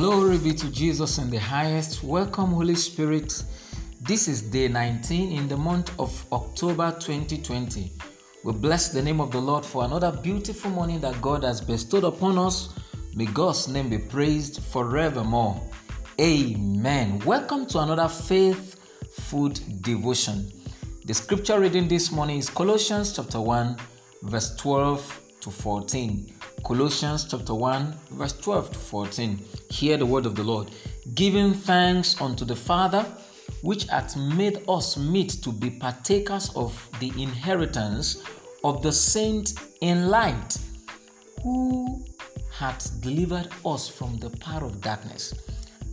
Glory be to Jesus in the highest. Welcome, Holy Spirit. This is day 19 in the month of October 2020. We bless the name of the Lord for another beautiful morning that God has bestowed upon us. May God's name be praised forevermore. Amen. Welcome to another faith food devotion. The scripture reading this morning is Colossians chapter 1, verse 12 to 14. Colossians chapter 1, verse 12 to 14. Hear the word of the Lord. Giving thanks unto the Father, which hath made us meet to be partakers of the inheritance of the saints in light, who hath delivered us from the power of darkness,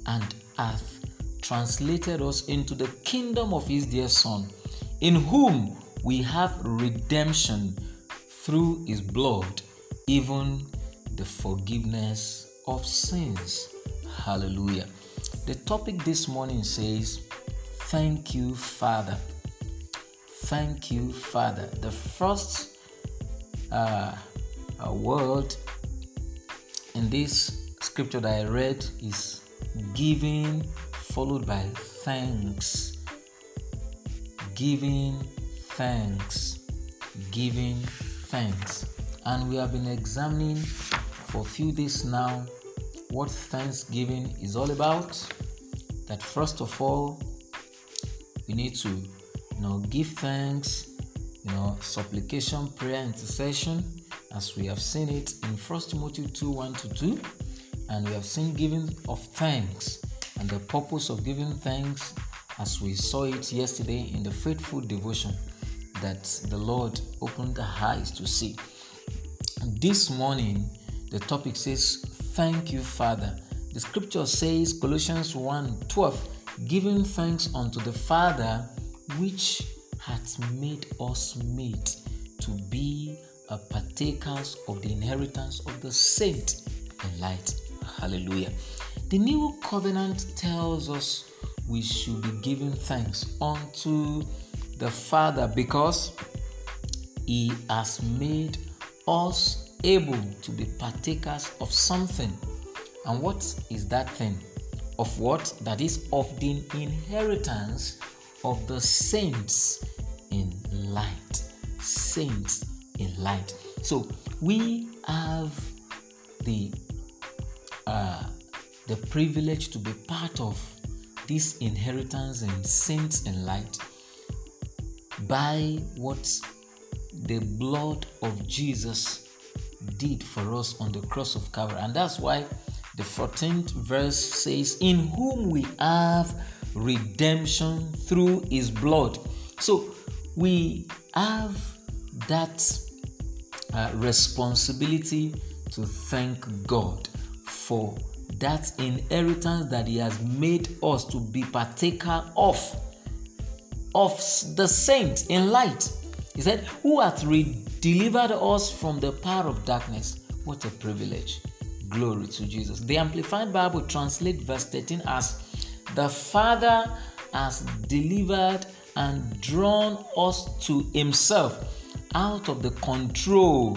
and hath translated us into the kingdom of his dear Son, in whom we have redemption through his blood even the forgiveness of sins. Hallelujah. The topic this morning says, Thank you, Father. Thank you, Father. The first uh, word in this scripture that I read is giving, followed by thanks. Giving thanks. Giving thanks and we have been examining for a few days now what Thanksgiving is all about. That first of all, we need to, you know, give thanks, you know, supplication, prayer, intercession, as we have seen it in First Timothy 2 1 to 2, and we have seen giving of thanks and the purpose of giving thanks as we saw it yesterday in the faith food devotion that the Lord opened the eyes to see. This morning, the topic says, Thank you, Father. The scripture says, Colossians 1 12, giving thanks unto the Father which hath made us meet to be a partakers of the inheritance of the saint in light. Hallelujah. The new covenant tells us we should be giving thanks unto the Father because he has made us able to be partakers of something. And what is that thing? Of what? That is of the inheritance of the saints in light. Saints in light. So we have the uh, the privilege to be part of this inheritance in saints in light by what the blood of Jesus did for us on the cross of Calvary. And that's why the 14th verse says, In whom we have redemption through his blood. So we have that uh, responsibility to thank God for that inheritance that he has made us to be partaker of of the saints in light he said who hath delivered us from the power of darkness. What a privilege. Glory to Jesus. The Amplified Bible translates verse 13 as the Father has delivered and drawn us to Himself out of the control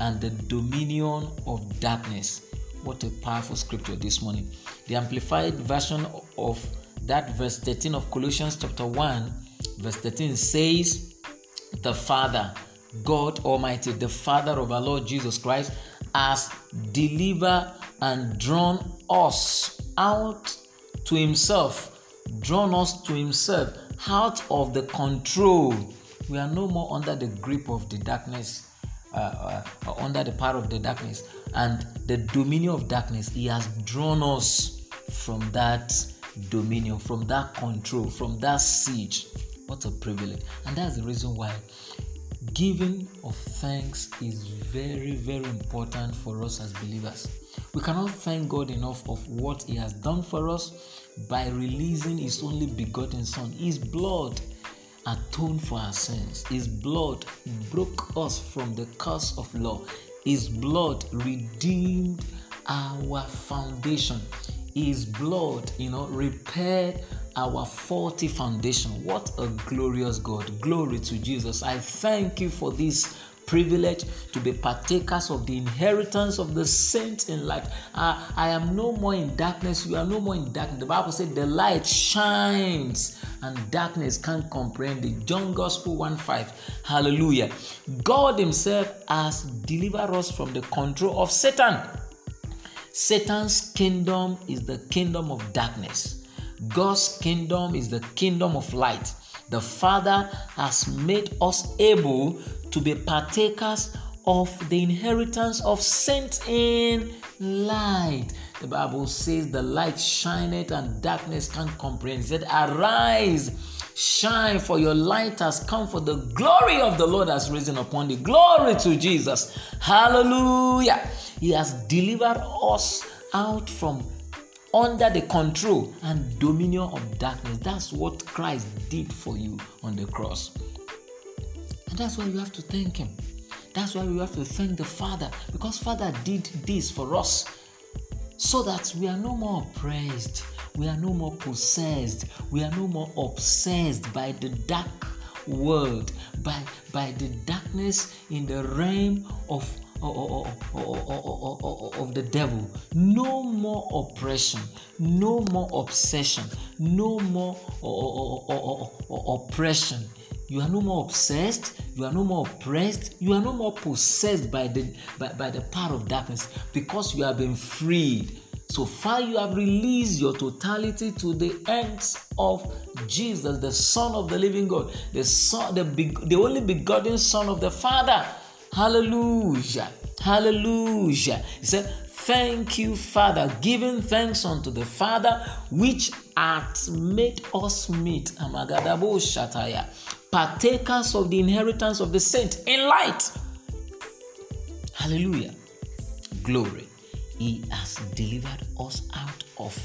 and the dominion of darkness. What a powerful scripture this morning. The Amplified version of that verse 13 of Colossians chapter 1, verse 13 says, The Father God Almighty, the Father of our Lord Jesus Christ, has delivered and drawn us out to Himself, drawn us to Himself out of the control. We are no more under the grip of the darkness, uh, uh, under the power of the darkness and the dominion of darkness. He has drawn us from that dominion, from that control, from that siege. What a privilege! And that's the reason why Giving of thanks is very, very important for us as believers. We cannot thank God enough of what He has done for us by releasing His only begotten Son. His blood atoned for our sins. His blood broke us from the curse of law. His blood redeemed our foundation. His blood, you know, repaired our faulty foundation. What a glorious God. Glory to Jesus. I thank you for this privilege to be partakers of the inheritance of the saints in light. Uh, I am no more in darkness. You are no more in darkness. The Bible said the light shines and darkness can't comprehend it. John Gospel 1 5. Hallelujah. God Himself has delivered us from the control of Satan. Satan's kingdom is the kingdom of darkness. God's kingdom is the kingdom of light. The Father has made us able to be partakers of the inheritance of saints in light. The Bible says, The light shineth and darkness can't comprehend. It said, Arise, shine, for your light has come, for the glory of the Lord has risen upon thee. Glory to Jesus. Hallelujah. He has delivered us out from under the control and dominion of darkness. That's what Christ did for you on the cross. And that's why you have to thank Him. That's why we have to thank the Father because Father did this for us so that we are no more oppressed, we are no more possessed, we are no more obsessed by the dark world, by, by the darkness in the realm of of the devil. No more oppression, no more obsession, no more oppression. You are no more obsessed, you are no more oppressed, you are no more possessed by the by, by the power of darkness because you have been freed. So far, you have released your totality to the ends of Jesus, the Son of the living God, the Son, the, the only begotten Son of the Father. Hallelujah. Hallelujah. He said, Thank you, Father, giving thanks unto the Father, which hath made us meet. Amagadabo Shataya. Partakers of the inheritance of the saint in light. Hallelujah. Glory. He has delivered us out of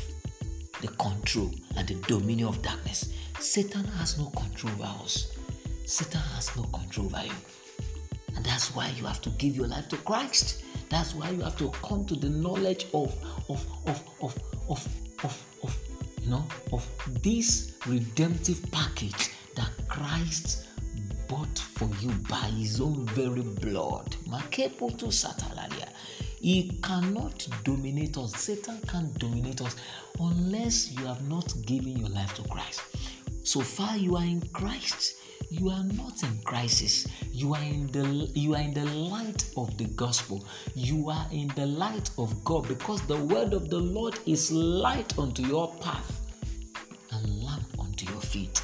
the control and the dominion of darkness. Satan has no control over us. Satan has no control over you. And that's why you have to give your life to Christ. That's why you have to come to the knowledge of of of of of of, of you know of this redemptive package that Christ bought for you by his own very blood. He cannot dominate us. Satan can't dominate us unless you have not given your life to Christ. So far you are in Christ. You are not in crisis. You are in the you are in the light of the gospel. You are in the light of god because the word of the lord is light unto your path and lamp unto your feet.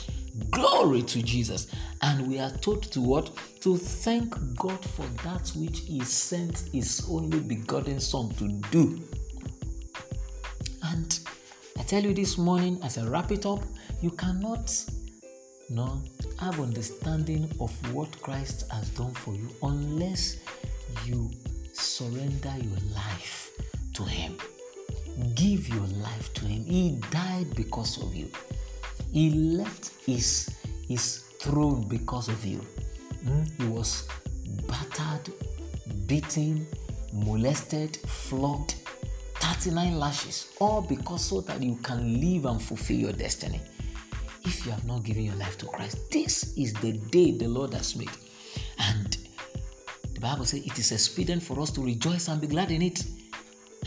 Glory to jesus. And we are told to what to thank god for that which he sent his only begotten son to do and i tell you this morning as i wrap it up you cannot no have understanding of what Christ has done for you unless you surrender your life to Him. Give your life to Him. He died because of you. He left His, his throne because of you. Hmm? He was battered, beaten, molested, flogged, 39 lashes, all because so that you can live and fulfill your destiny if you have not given your life to Christ, this is the day the Lord has made. And the Bible says it is expedient for us to rejoice and be glad in it.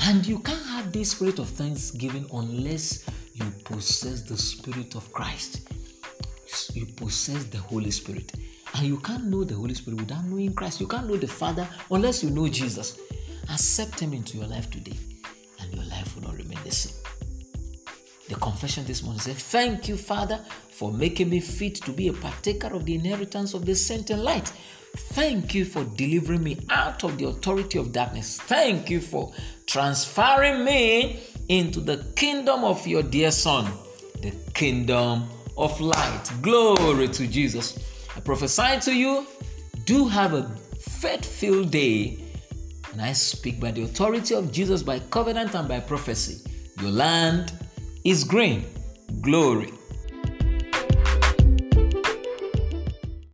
And you can't have this spirit of thanksgiving unless you possess the Spirit of Christ. You possess the Holy Spirit. And you can't know the Holy Spirit without knowing Christ. You can't know the Father unless you know Jesus. Accept Him into your life today, and your life will not remain the same. The confession this morning says, Thank you, Father, for making me fit to be a partaker of the inheritance of the saint and light. Thank you for delivering me out of the authority of darkness. Thank you for transferring me into the kingdom of your dear Son, the kingdom of light. Glory to Jesus. I prophesy to you, do have a faith filled day. And I speak by the authority of Jesus, by covenant and by prophecy. Your land is green. Glory